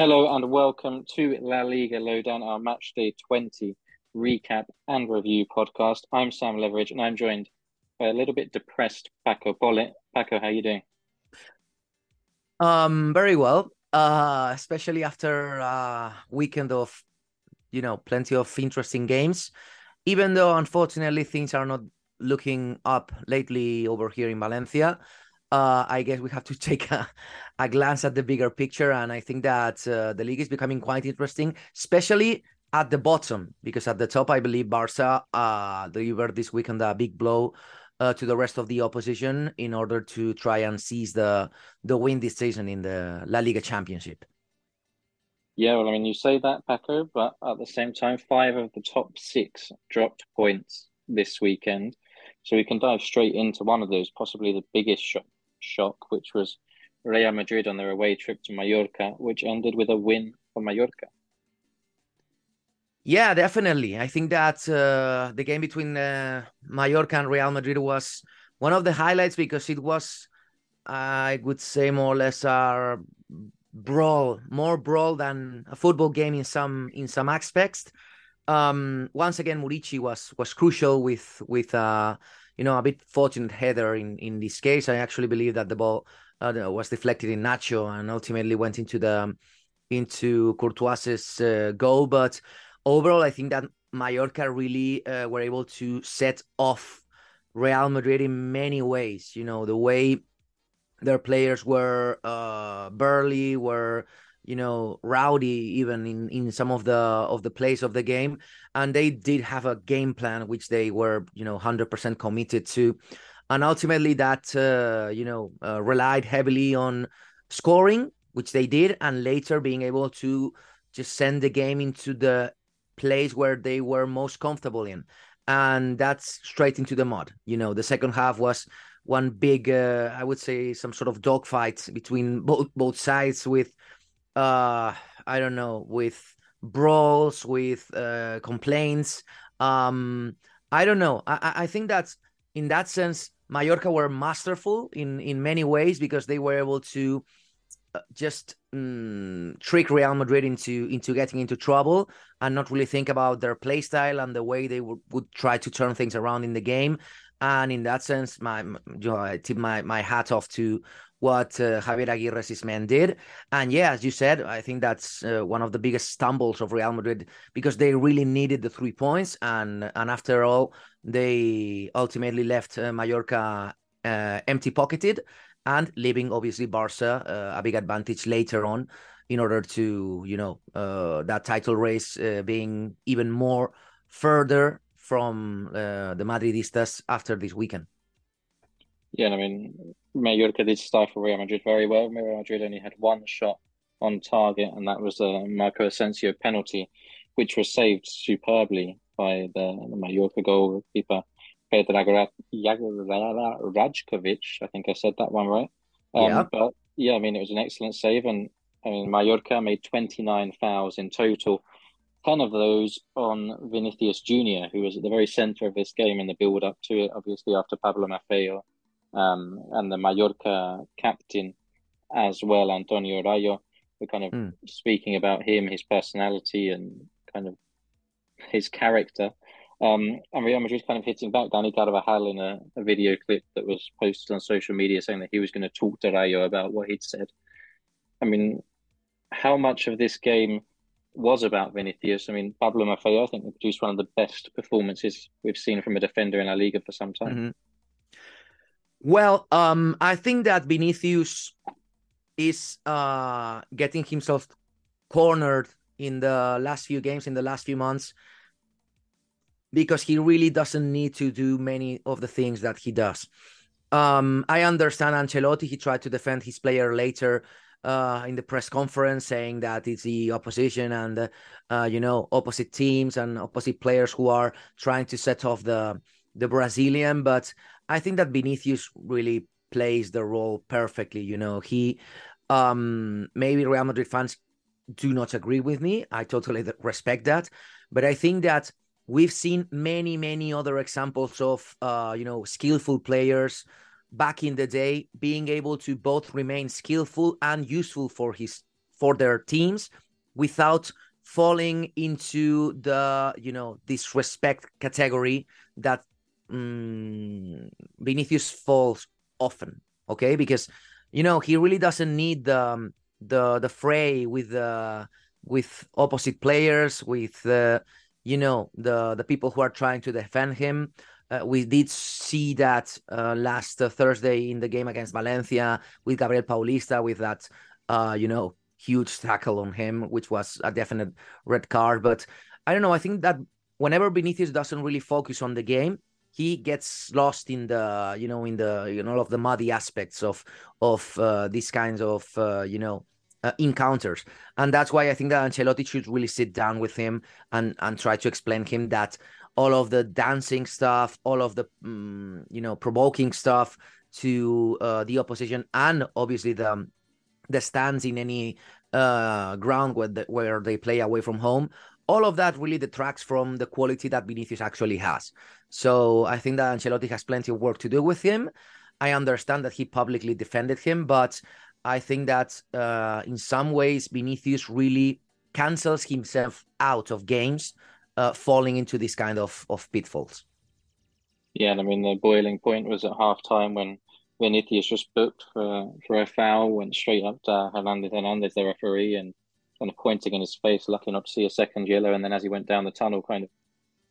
Hello and welcome to La Liga Lowdown, our match day 20 recap and review podcast. I'm Sam Leveridge and I'm joined by a little bit depressed Paco Polit. Paco, how you doing? Um, very well. Uh, especially after a weekend of, you know, plenty of interesting games. Even though unfortunately things are not looking up lately over here in Valencia, uh, I guess we have to take a, a glance at the bigger picture. And I think that uh, the league is becoming quite interesting, especially at the bottom, because at the top, I believe Barca uh, delivered this weekend a big blow uh, to the rest of the opposition in order to try and seize the the win this season in the La Liga Championship. Yeah, well, I mean, you say that, Paco, but at the same time, five of the top six dropped points this weekend. So we can dive straight into one of those, possibly the biggest shock, shock which was Real Madrid on their away trip to Mallorca, which ended with a win for Mallorca. Yeah, definitely. I think that uh, the game between uh, Mallorca and Real Madrid was one of the highlights because it was, I would say, more or less a brawl, more brawl than a football game in some in some aspects. Um, once again, Muriqi was was crucial with with uh, you know a bit fortunate header in in this case. I actually believe that the ball uh, was deflected in Nacho and ultimately went into the into Courtois's uh, goal, but overall, I think that Mallorca really uh, were able to set off Real Madrid in many ways. You know, the way their players were uh, burly, were you know rowdy even in in some of the of the plays of the game. And they did have a game plan which they were you know 100% committed to. And ultimately that uh, you know uh, relied heavily on scoring which they did and later being able to just send the game into the place where they were most comfortable in. And that's straight into the mud you know. The second half was one big uh, i would say some sort of dogfight between both both sides with uh i don't know with brawls with uh complaints um i don't know i i think that's in that sense mallorca were masterful in in many ways because they were able to uh, just mm, trick Real Madrid into into getting into trouble and not really think about their play style and the way they would, would try to turn things around in the game. And in that sense, my you know, I tip my my hat off to what uh, Javier Aguirre's men did. And yeah, as you said, I think that's uh, one of the biggest stumbles of Real Madrid because they really needed the three points. And and after all, they ultimately left uh, Mallorca uh, empty pocketed and leaving obviously Barca uh, a big advantage later on in order to you know uh, that title race being even more further from the Madridistas after this weekend. Yeah, I mean Mallorca did for Real Madrid very well. Real Madrid only had one shot on target, and that was a Marco Asensio penalty, which was saved superbly by the, the Mallorca goalkeeper Predrag Rajkovic. I think I said that one right. Um, yeah. But yeah, I mean, it was an excellent save. And I mean, Mallorca made 29 fouls in total. 10 of those on Vinicius Jr., who was at the very center of this game in the build up to it, obviously, after Pablo Maffeo. Um, and the Mallorca captain as well, Antonio Raíllo. We're kind of Mm. speaking about him, his personality, and kind of his character. Um, and Real Madrid kind of hitting back. Dani Carvajal in a, a video clip that was posted on social media saying that he was going to talk to Raíllo about what he'd said. I mean, how much of this game was about Vinicius? I mean, Pablo Maffeo, I think, produced one of the best performances we've seen from a defender in La Liga for some time. Mhm. Well, um, I think that Vinicius is uh getting himself cornered in the last few games, in the last few months, because he really doesn't need to do many of the things that he does. Um, I understand Ancelotti, he tried to defend his player later uh, in the press conference, saying that it's the opposition and, uh, you know, opposite teams and opposite players who are trying to set off the the Brazilian. But I think that Vinicius really plays the role perfectly. You know, he um maybe Real Madrid fans do not agree with me. I totally respect that, but I think that we've seen many many other examples of uh you know skillful players back in the day being able to both remain skillful and useful for his for their teams without falling into the you know disrespect category that um, Vinicius falls often. Okay, because you know he really doesn't need the um, the the fray with the with opposite players with uh, you know the the people who are trying to defend him. Uh, we did see that uh, last uh, Thursday in the game against Valencia with Gabriel Paulista with that uh, you know huge tackle on him, which was a definite red card. But I don't know. I think that whenever Vinicius doesn't really focus on the game, he gets lost in the you know in the you know all of the muddy aspects of of uh, these kinds of uh, you know uh, encounters. And that's why i think that ancelotti should really sit down with him and and try to explain him that all of the dancing stuff all of the um, you know provoking stuff to uh, the opposition and obviously the the stands in any uh, ground where, the, where they play away from home all of that really detracts from the quality that Vinicius actually has. So I think that Ancelotti has plenty of work to do with him. I understand that he publicly defended him, but I think that uh, in some ways Vinicius really cancels himself out of games, uh, falling into this kind of of pitfalls. Yeah, and I mean the boiling point was at half time when Vinicius just booked for for a foul, went straight up to Hernandez Hernandez, the referee, and kind of pointing in his face, lucky not to see a second yellow. And then as he went down the tunnel, kind of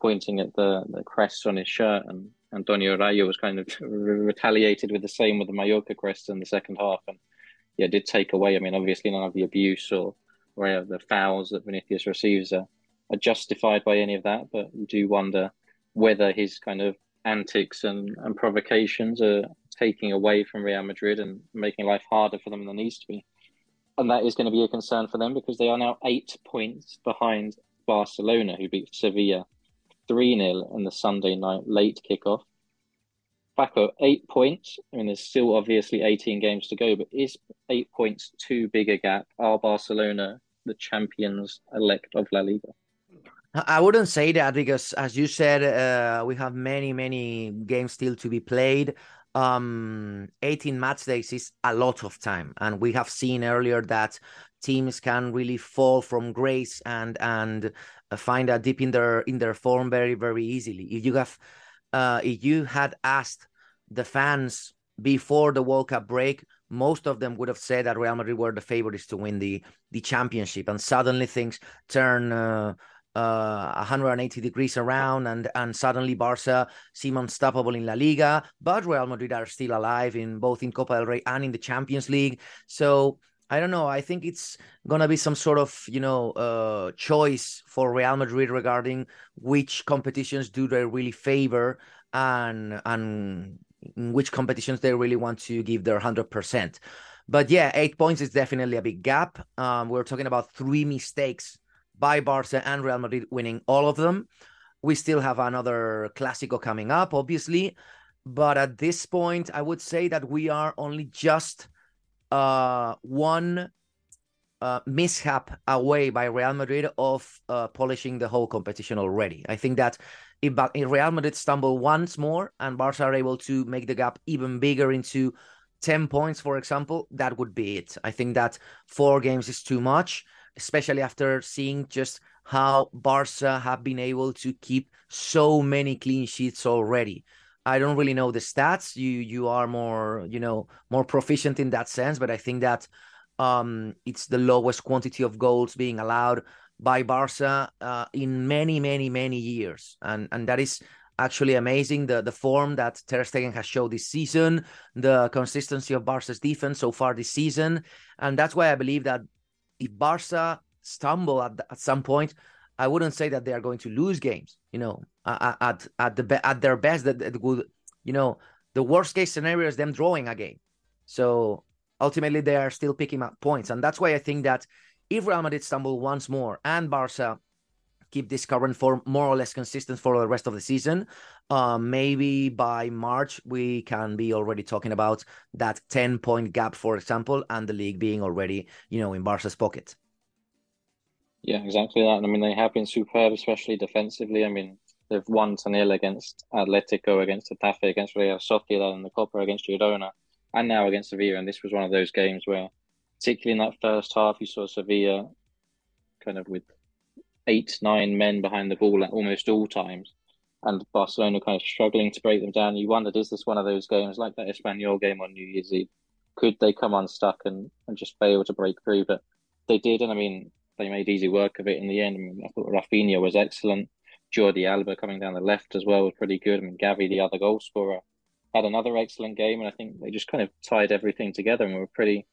pointing at the, the crest on his shirt. And Antonio Raíllo was kind of retaliated with the same with the Mallorca crest in the second half. And yeah, did take away. I mean, obviously none of the abuse or, or the fouls that Vinicius receives are, are justified by any of that. But you do wonder whether his kind of antics and, and provocations are taking away from Real Madrid and making life harder for them than it needs to be and that is going to be a concern for them because they are now eight points behind Barcelona, who beat Sevilla 3 0 in the Sunday night late kickoff. Paco, eight points. I mean, there's still obviously 18 games to go, but is eight points too big a gap? Are Barcelona the champions elect of La Liga? I wouldn't say that because, as you said, uh, we have many, many games still to be played um 18 match days is a lot of time. And we have seen earlier that teams can really fall from grace and and uh, find a dip in their in their form very very easily. If you have uh if you had asked the fans before the world cup break most of them would have said that real madrid were the favorites to win the the championship. And suddenly things turn uh, uh, 180 degrees around, and and suddenly Barca seem unstoppable in La Liga. But Real Madrid are still alive in both in Copa del Rey and in the Champions League. So I don't know. I think it's gonna be some sort of you know uh, choice for Real Madrid regarding which competitions do they really favor and and which competitions they really want to give their hundred percent. But yeah, eight points is definitely a big gap. Um, we're talking about three mistakes by Barca and Real Madrid winning all of them. We still have another Clásico coming up, obviously. But at this point, I would say that we are only just uh, one uh, mishap away by Real Madrid of uh, polishing the whole competition already. I think that if, if Real Madrid stumble once more and Barca are able to make the gap even bigger into 10 points, for example, that would be it. I think that four games is too much, especially after seeing just how Barca have been able to keep so many clean sheets already. I don't really know the stats. You you are more you know more proficient in that sense, but I think that um, it's the lowest quantity of goals being allowed by Barca uh, in many many many years, and and that is actually amazing. The the form that Ter Stegen has showed this season, the consistency of Barca's defense so far this season, and that's why I believe that if Barca stumble at, at some point, I wouldn't say that they are going to lose games. You know, at at the at their best, that, that would, you know, the worst case scenario is them drawing a game. So ultimately, they are still picking up points, and that's why I think that if Real Madrid stumble once more and Barca keep this current form more or less consistent for the rest of the season, uh, maybe by March we can be already talking about that 10 point gap, for example, and the league being already, you know, in Barca's pocket. Yeah, exactly that. I mean, they have been superb, especially defensively. I mean, they've won to nil against Atletico, against Getafe, against Real Sociedad, and the Copa against Girona, and now against Sevilla. And this was one of those games where, particularly in that first half, you saw Sevilla kind of with eight, nine men behind the ball at almost all times, and Barcelona kind of struggling to break them down. You wondered, is this one of those games like that Espanyol game on New Year's Eve? Could they come unstuck and, and just fail to break through? But they did, and I mean, they made easy work of it in the end. I, mean, I thought Raphinha was excellent. Jordi Alba coming down the left as well was pretty good. I mean, Gavi, the other goal scorer, had another excellent game, and I think they just kind of tied everything together and were pretty,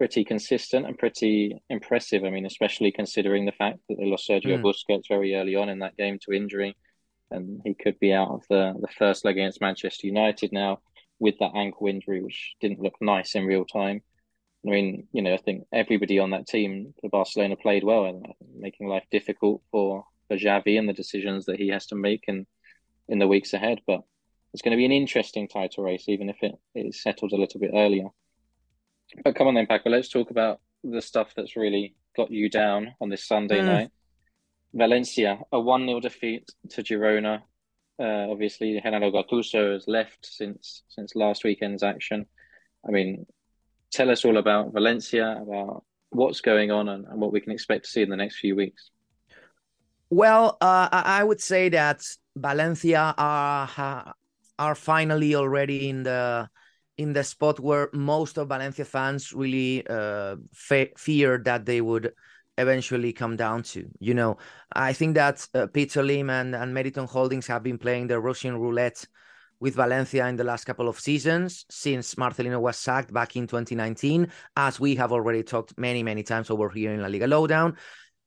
pretty consistent and pretty impressive. I mean, especially considering the fact that they lost Sergio mm. Busquets very early on in that game to injury, and he could be out of the the first leg against Manchester United now with that ankle injury, which didn't look nice in real time. I mean, you know, I think everybody on that team for Barcelona played well and making life difficult for, for Xavi and the decisions that he has to make in, in the weeks ahead. But it's going to be an interesting title race, even if it is settled a little bit earlier. But come on then, Paco, let's talk about the stuff that's really got you down on this Sunday mm. night. Valencia, a 1 0 defeat to Girona. Uh, obviously, Gennaro Gattuso has left since since last weekend's action. I mean, tell us all about Valencia, about what's going on, and, and what we can expect to see in the next few weeks. Well, uh, I would say that Valencia are are finally already in the in the spot where most of Valencia fans really uh, fe- fear that they would eventually come down to. You know, I think that uh, Peter Lim and, and Meriton Holdings have been playing the Russian roulette with Valencia in the last couple of seasons since Marcelino was sacked back in 2019, as we have already talked many, many times over here in La Liga Lowdown.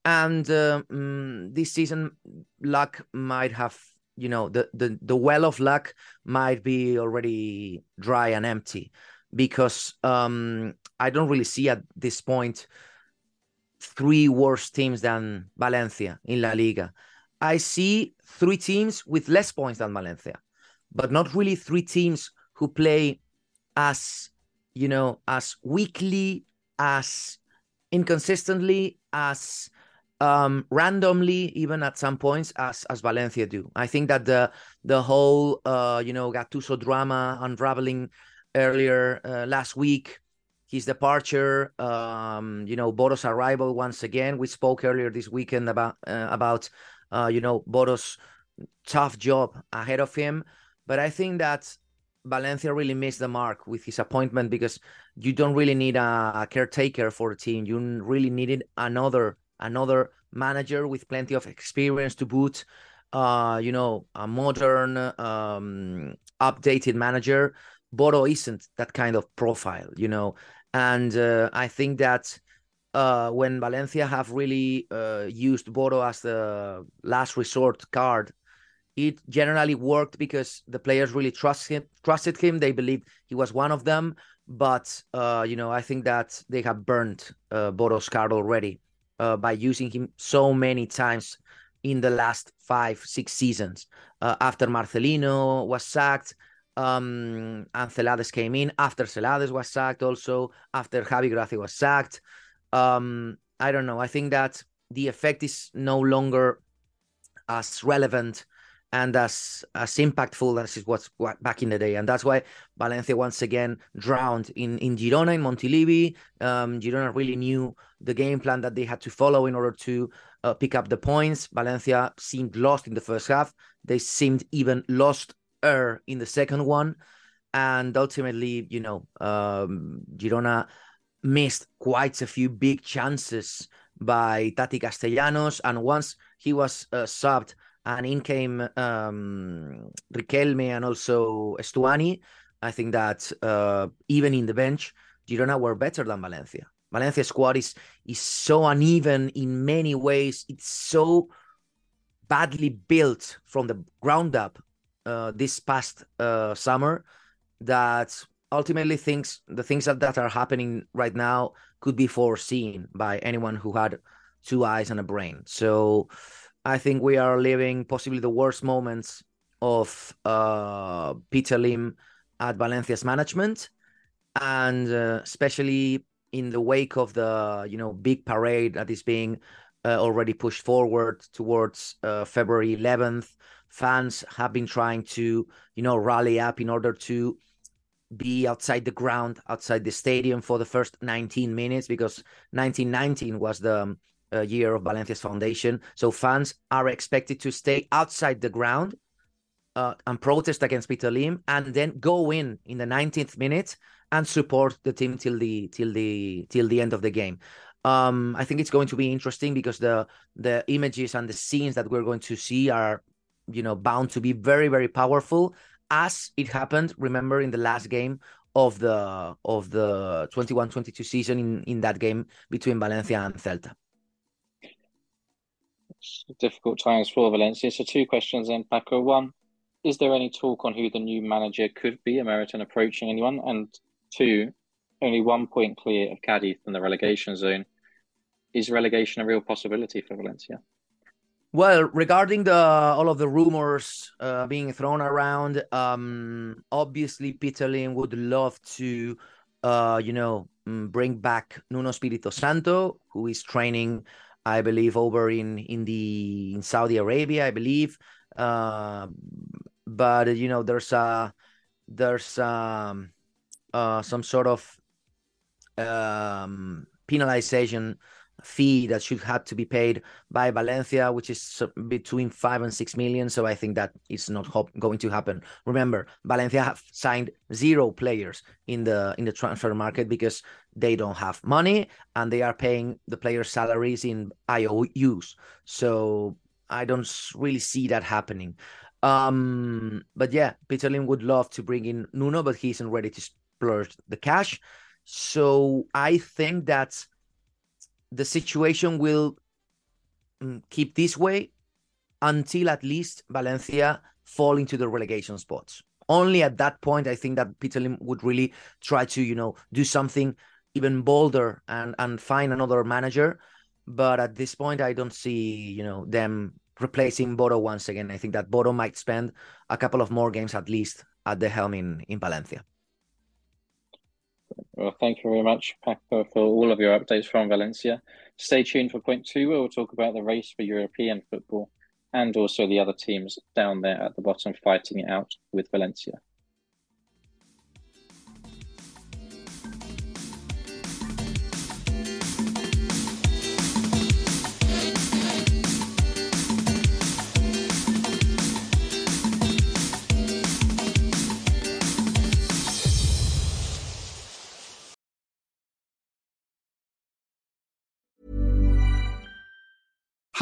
And uh, um, this season, luck might have, you know, the, the, the well of luck might be already dry and empty because um, I don't really see at this point three worse teams than Valencia in La Liga. I see three teams with less points than Valencia but not really three teams who play as you know as weakly as inconsistently as um, randomly even at some points as as Valencia do. I think that the the whole uh, you know Gattuso drama unraveling earlier uh, last week, his departure, um, you know Voro's arrival once again. We spoke earlier this weekend about uh, about uh, you know Voro's tough job ahead of him. But I think that Valencia really missed the mark with his appointment because you don't really need a, a caretaker for the team. You really needed another another manager with plenty of experience to boot. Uh, you know, a modern, um, updated manager. Voro isn't that kind of profile, you know, and uh, I think that uh, when Valencia have really uh, used Voro as the last resort card it generally worked because the players really trust him, trusted him. They believed he was one of them. But uh, you know, I think that they have burned uh, Voro's card already uh, by using him so many times in the last five, six seasons. Uh, after Marcelino was sacked, um, and Celades came in. After Celades was sacked, also after Javi Gracia was sacked. Um, I don't know. I think that the effect is no longer as relevant and as as impactful as it was back in the day. And that's why Valencia once again drowned in in Girona in Montilivi. Um, Girona really knew the game plan that they had to follow in order to uh, pick up the points. Valencia seemed lost in the first half. They seemed even lost er in the second one, and ultimately, you know, um, Girona missed quite a few big chances by Taty Castellanos, and once he was uh, subbed and in came um, Riquelme and also Estuani, I think that uh, even in the bench, Girona were better than Valencia. Valencia squad is is so uneven in many ways. It's so badly built from the ground up uh, this past uh, summer that ultimately things the things that, that are happening right now could be foreseen by anyone who had two eyes and a brain. So I think we are living possibly the worst moments of uh, Peter Lim at Valencia's management, and uh, especially in the wake of the you know big parade that is being uh, already pushed forward towards uh, February 11th. Fans have been trying to you know rally up in order to be outside the ground, outside the stadium for the first 19 minutes because 1919 was the uh, year of Valencia's foundation. So fans are expected to stay outside the ground uh, and protest against Peter Lim, and then go in in the 19th minute and support the team till the till the till the end of the game. Um, I think it's going to be interesting because the the images and the scenes that we're going to see are, you know, bound to be very very powerful, as it happened. Remember in the last game of the of the 21-22 season in in that game between Valencia and Celta difficult times for Valencia. So two questions then, Paco. One, is there any talk on who the new manager could be? Meriton approaching anyone? And two, only one point clear of Cadiz from the relegation zone. Is relegation a real possibility for Valencia? Well, regarding the all of the rumors uh, being thrown around, um, obviously Peter Lim would love to, uh, you know, mm, bring back Nuno Espirito Santo, who is training I believe, over in in the in Saudi Arabia, I believe. Uh, but you know, there's a there's um, uh, some sort of um, penalization fee that should have to be paid by Valencia, which is between five and six million. So I think that it's not going to happen. Remember, Valencia have signed zero players in the in the transfer market because they don't have money and they are paying the players' salaries in IOUs. So I don't really see that happening. Um, but yeah, Peter Lim would love to bring in Nuno, but he isn't ready to splurge the cash. So I think that the situation will mm, keep this way until at least Valencia fall into the relegation spots. Only at that point, I think that Peter Lim would really try to, you know, do something even bolder and and find another manager. But at this point, I don't see, you know, them replacing Voro once again. I think that Voro might spend a couple of more games at least at the helm in, in Valencia. Well, thank you very much, Paco, for all of your updates from Valencia. Stay tuned for point two, where we'll talk about the race for European football and also the other teams down there at the bottom fighting it out with Valencia.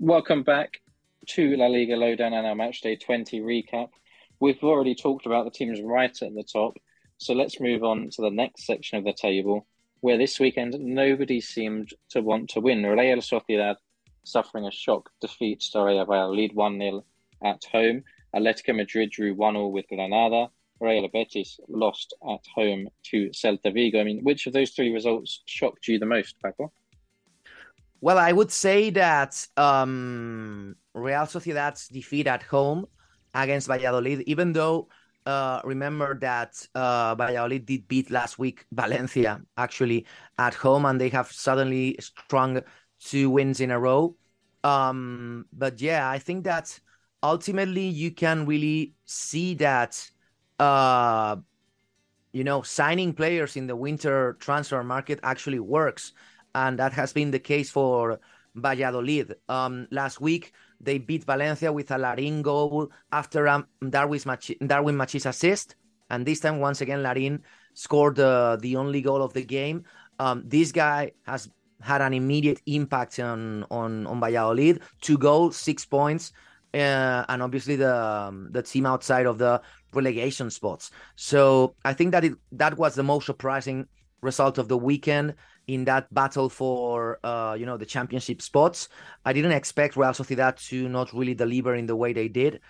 Welcome back to La Liga Lowdown and our Matchday 20 recap. We've already talked about the teams right at the top, so let's move on to the next section of the table, where this weekend nobody seemed to want to win. Real Sociedad suffering a shock defeat to Real Valladolid 1 0 at home. Atletico Madrid drew 1 0 with Granada. Real Betis lost at home to Celta Vigo. I mean, which of those three results shocked you the most, Paco? Well, I would say that um, Real Sociedad's defeat at home against Valladolid, even though uh, remember that uh, Valladolid did beat last week Valencia actually at home, and they have suddenly strung two wins in a row. Um, but yeah, I think that ultimately you can really see that uh, you know signing players in the winter transfer market actually works and that has been the case for Valladolid. Um, last week, they beat Valencia with a Larin goal after Darwin, Machi- Darwin Machís assist. And this time, once again, Larin scored uh, the only goal of the game. Um, this guy has had an immediate impact on, on, on Valladolid. Two goals, six points, uh, and obviously the, um, the team outside of the relegation spots. So I think that it, that was the most surprising result of the weekend in that battle for uh, you know the championship spots. I didn't expect Real Sociedad to not really deliver in the way they did,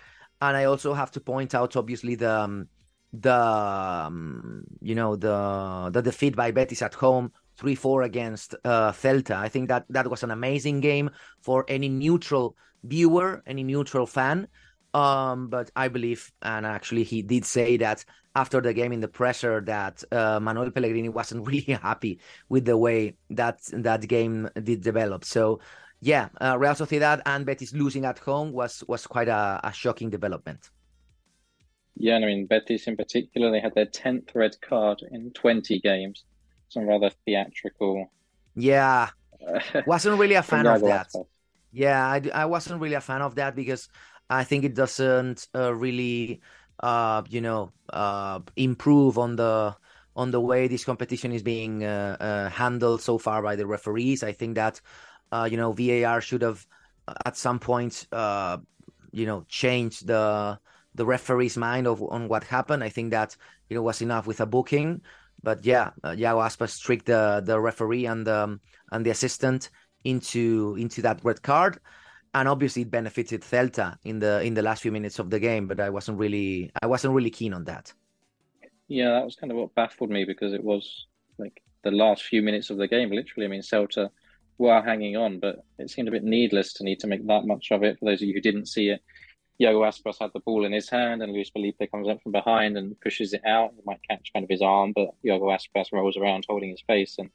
and I also have to point out obviously the um, the um, you know the the defeat by Betis at home. 3-4 against uh, Celta. I think that that was an amazing game for any neutral viewer, any neutral fan. Um, but I believe, and actually he did say that after the game in the presser that uh, Manuel Pellegrini wasn't really happy with the way that that game did develop. So, yeah, uh, Real Sociedad and Betis losing at home was was quite a, a shocking development. Yeah, and I mean Betis in particular, they had their tenth red card in twenty games. Some rather theatrical. Yeah, wasn't really a fan of that. Yeah, I, I wasn't really a fan of that because I think it doesn't uh, really uh, you know, uh, improve on the on the way this competition is being uh, uh, handled so far by the referees. I think that uh, you know VAR should have uh, at some point uh, you know changed the the referee's mind of on what happened. I think that you know was enough with a booking, but yeah, uh, Aspas tricked the the referee and the um, and the assistant into into that red card and obviously it benefited Celta in the in the last few minutes of the game, but I wasn't really I wasn't really keen on that. Yeah, that was kind of what baffled me because it was like the last few minutes of the game. Literally, I mean, Celta were hanging on, but it seemed a bit needless to need to make that much of it. For those of you who didn't see it, Iago Aspas had the ball in his hand, and Luis Felipe comes up from behind and pushes it out. He might catch kind of his arm, but Iago Aspas rolls around holding his face, and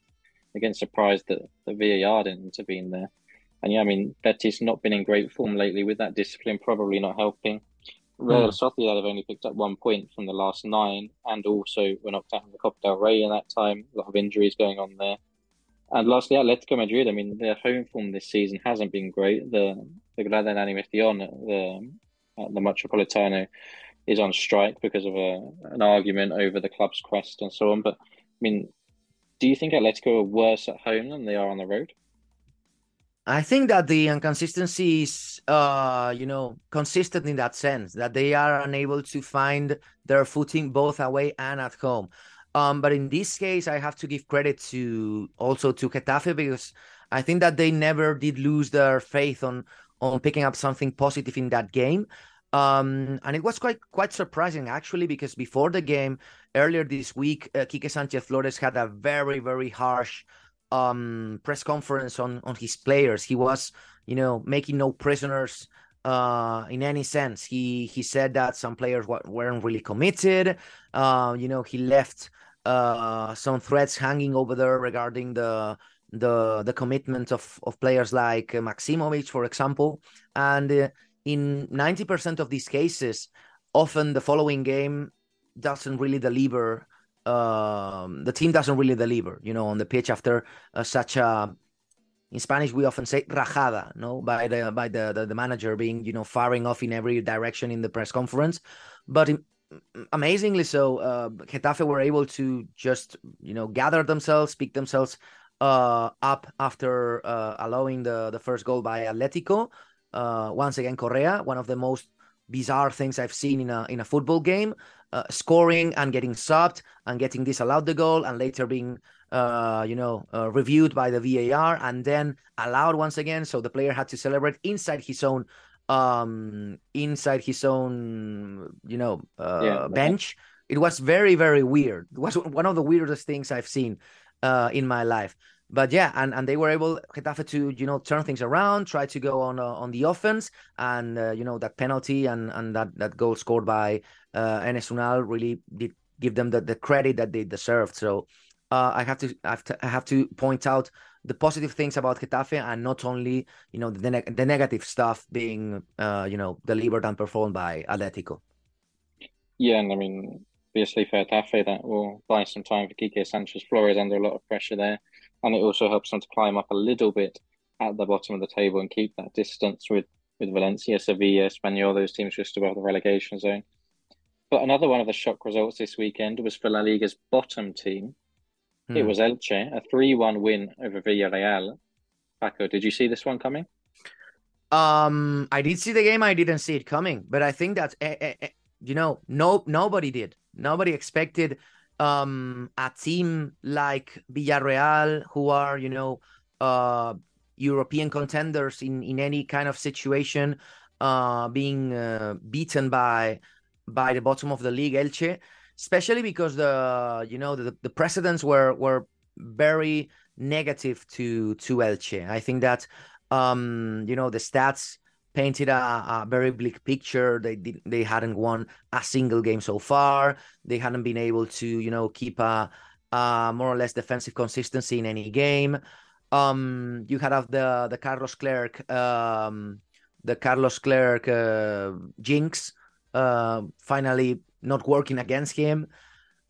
again surprised that the VAR didn't intervene there. And yeah, I mean, Betis not been in great form lately with that discipline, probably not helping. Real mm. Sociedad have only picked up one point from the last nine, and also were knocked out in the Copa del Rey in that time. A lot of injuries going on there. And lastly, Atletico Madrid. I mean, their home form this season hasn't been great. The the Grada Animación, the the Metropolitano, is on strike because of a an argument over the club's crest and so on. But I mean, do you think Atletico are worse at home than they are on the road? I think that the inconsistency is, uh, you know, consistent in that sense that they are unable to find their footing both away and at home. Um, but in this case, I have to give credit to also to Getafe because I think that they never did lose their faith on on picking up something positive in that game. Um, and it was quite quite surprising actually because before the game earlier this week, uh, Quique Sanchez Flores had a very very harsh um, press conference on on his players. He was you know making no prisoners uh, in any sense. He he said that some players weren't really committed. Uh, you know he left uh, some threats hanging over there regarding the the the commitment of of players like Maximovic, for example, and uh, in 90% of these cases, often the following game doesn't really deliver. Um, the team doesn't really deliver, you know, on the pitch after uh, such a. In Spanish, we often say rajada, no, by the by the, the, the manager being, you know, firing off in every direction in the press conference. But in, amazingly so, uh, Getafe were able to just, you know, gather themselves, pick themselves uh, up after uh, allowing the the first goal by Atletico, uh, once again, Correa, one of the most bizarre things I've seen in a in a football game, uh, scoring and getting subbed and getting disallowed the goal and later being uh, you know uh, reviewed by the VAR and then allowed once again. So the player had to celebrate inside his own um inside his own you know uh, yeah, bench. It was very very weird. It was one of the weirdest things I've seen uh, in my life but yeah, and, and they were able Getafe to you know turn things around, try to go on uh, on the offense, and uh, you know that penalty and and that that goal scored by uh, Enes Unal really did give them the, the credit that they deserved. So uh, I have to I have to I have to point out the positive things about Getafe and not only you know the the negative stuff being uh, you know delivered and performed by Atletico. Yeah, and I mean obviously for Getafe that will buy some time for Quique Sanchez Flores under a lot of pressure there and it also helps them to climb up a little bit at the bottom of the table and keep that distance with with Valencia, Sevilla, Espanyol, those teams just above the relegation zone. But another one of the shock results this weekend was for La Liga's bottom team. Hmm. It was Elche, a 3 1 win over Villarreal. Paco, did you see this one coming? Um, I did see the game. I didn't see it coming, but I think that's, eh, eh, eh, you know, no, nobody did. Nobody expected um, a team like Villarreal, who are you know uh, European contenders in in any kind of situation, uh, being uh, beaten by by the bottom of the league, Elche, especially because the you know the the precedents were were very negative to to Elche. I think that um, you know the stats painted a, a, very bleak picture. They did, they hadn't won a single game so far. They hadn't been able to, you know, keep a, a more or less defensive consistency in any game. Um, you had of the the Carlos Clerc, um, the Carlos Clerc uh, jinx, uh, finally not working against him.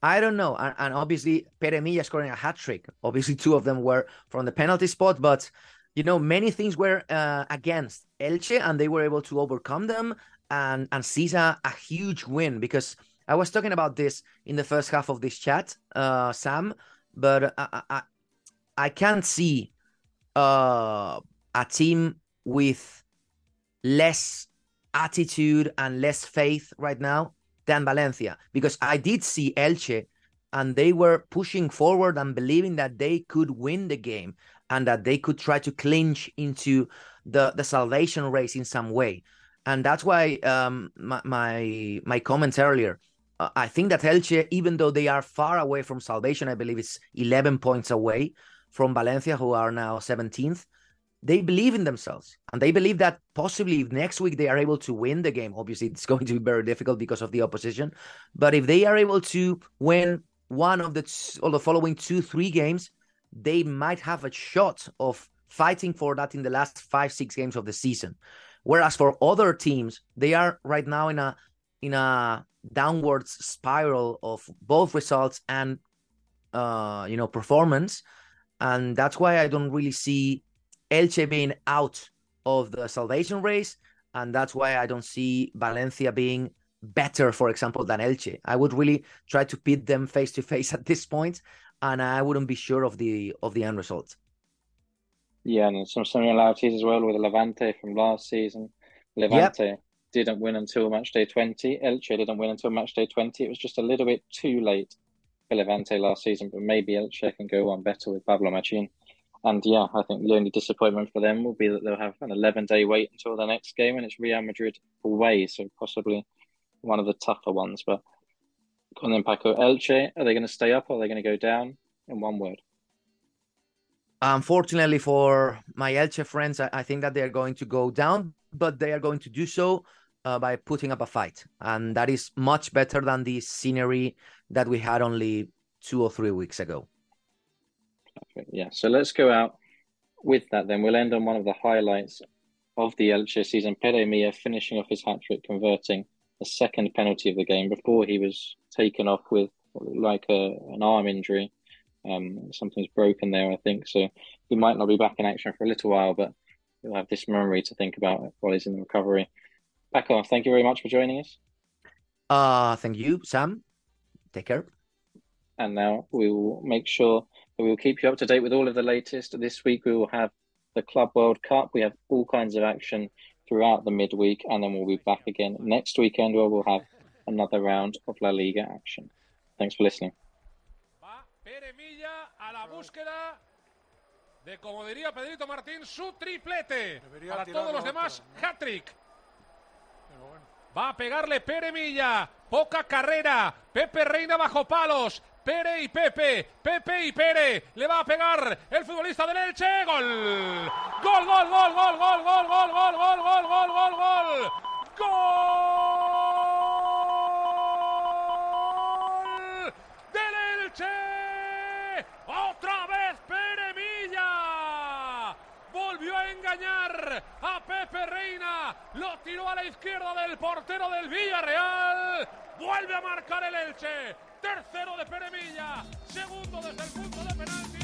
I don't know, and, and obviously Pere Milla scoring a hat trick. Obviously, two of them were from the penalty spot, but you know, many things were uh, against Elche, and they were able to overcome them and and seize a, a, huge win. Because I was talking about this in the first half of this chat, uh, Sam, but I, I, I can't see uh, a team with less attitude and less faith right now than Valencia. Because I did see Elche and they were pushing forward and believing that they could win the game and that they could try to clinch into the the salvation race in some way. And that's why um, my, my, my comments earlier uh, i think that elche even though they are far away from salvation i believe it's 11 points away from valencia who are now 17th they believe in themselves. And they believe that possibly if next week they are able to win the game obviously it's going to be very difficult because of the opposition but if they are able to win one of the or the following two three games they might have a shot of fighting for that in the last five six games of the season. Whereas for other teams they are right now in a in a downwards spiral of both results and uh you know performance. And that's why i don't really see elche being out of the salvation race. And that's why i don't see valencia being better for example than elche. I would really try to pit them face to face at this point and I wouldn't be sure of the of the end result. Yeah, and some similarities as well with Levante from last season. Levante yep. didn't win until match day 20. Elche didn't win until match day 20. It was just a little bit too late for Levante last season, but maybe Elche can go on better with Pablo Machin. And yeah, I think the only disappointment for them will be that they'll have an 11 day wait until the next game, and it's Real Madrid away, so possibly one of the tougher ones. But on then, Paco, Elche, are they going to stay up or are they going to go down? In one word. Unfortunately for my Elche friends, I, I think that they are going to go down, but they are going to do so uh, by putting up a fight. And that is much better than the scenery that we had only two or three weeks ago. Perfect. Yeah. So let's go out with that then. We'll end on one of the highlights of the Elche season. Pere Milla finishing off his hat trick, converting a second penalty of the game before he was taken off with like a, an arm injury. Um, something's broken there, I think. So he might not be back in action for a little while, but he'll have this memory to think about while he's in the recovery. Paco, thank you very much for joining us. Uh, thank you, Sam. Take care. And now we will make sure that we will keep you up to date with all of the latest. This week we will have the Club World Cup. We have all kinds of action throughout the midweek, and then we'll be back again next weekend where we'll have another round of La Liga action. Thanks for listening. a la búsqueda de, como diría Pedrito Martín, su triplete. Para todos los demás, hat-trick. Va a pegarle Pere Milla. Poca carrera. Pepe Reina bajo palos. Pere y Pepe. Pepe y Pere. Le va a pegar el futbolista del Elche. Gol. Gol, gol, gol, gol, gol, gol, gol, gol, gol, gol, gol, gol, gol. Gol del Elche. Otra vez Pere Milla. Volvió a engañar a Pepe Reina. Lo tiró a la izquierda del portero del Villarreal. Vuelve a marcar el Elche. Tercero de Pere Milla. Segundo desde el punto de penalti.